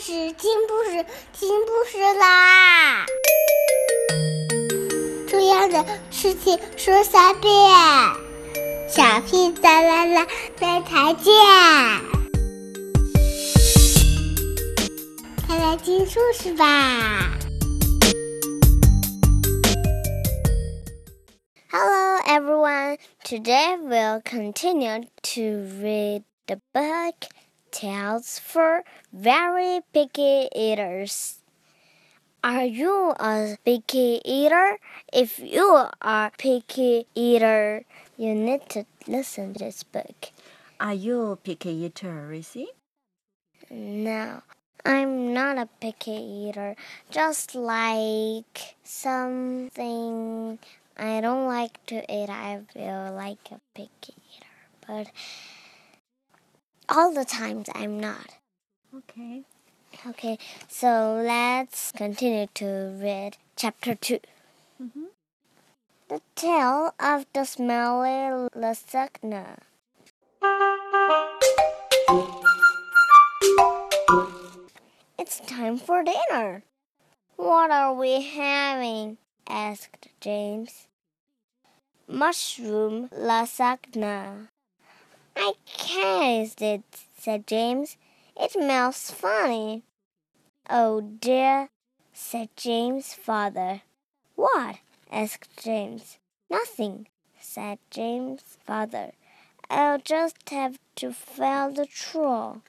事，听故事，听故事啦！重要的事情说三遍，小屁哒啦啦，明天见！快来听故事吧！Hello everyone, today we'll continue to read the book. Tales for very picky eaters. Are you a picky eater? If you are a picky eater, you need to listen to this book. Are you a picky eater, Rissy? No, I'm not a picky eater. Just like something I don't like to eat, I feel like a picky eater. But all the times I'm not. Okay. Okay, so let's continue to read chapter 2. Mm-hmm. The Tale of the Smelly Lasagna. It's time for dinner. What are we having? asked James. Mushroom lasagna. I can't it, said James. It smells funny. Oh dear, said James' father. What? asked James. Nothing, said James' father. I'll just have to fell the troll.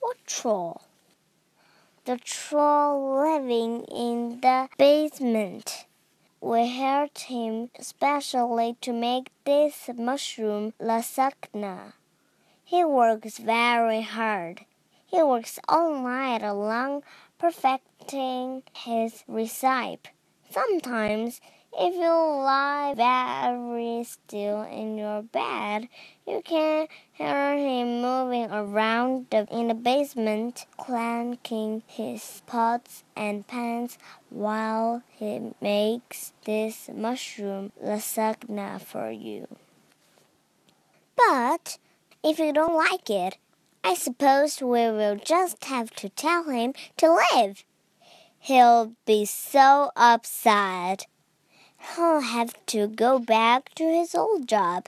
What troll? The troll living in the basement. We hired him specially to make this mushroom lasagna. He works very hard. He works all night long perfecting his recipe. Sometimes if you lie very still in your bed, you can hear him moving around the, in the basement, clanking his pots and pans while he makes this mushroom lasagna for you. But if you don't like it, I suppose we will just have to tell him to leave. He'll be so upset he'll have to go back to his old job.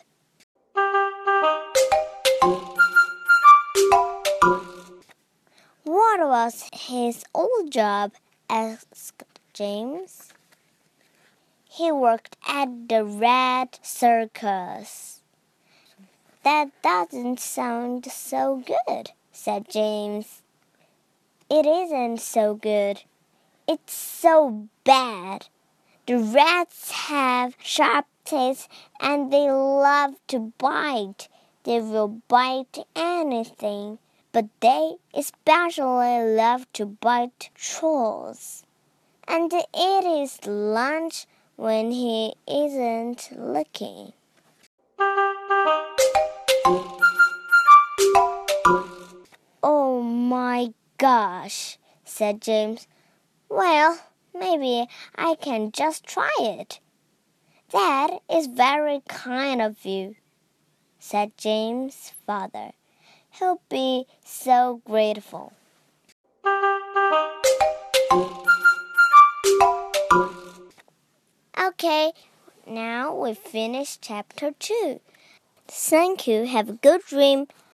What was his old job? asked James. He worked at the Rat Circus. That doesn't sound so good, said James. It isn't so good. It's so bad. The rats have sharp teeth and they love to bite. They will bite anything, but they especially love to bite trolls. And it is lunch when he isn't looking. Oh my gosh, said James. Well, Maybe I can just try it. That is very kind of you, said James' father. He'll be so grateful. Okay, now we finish chapter 2. Thank you. Have a good dream.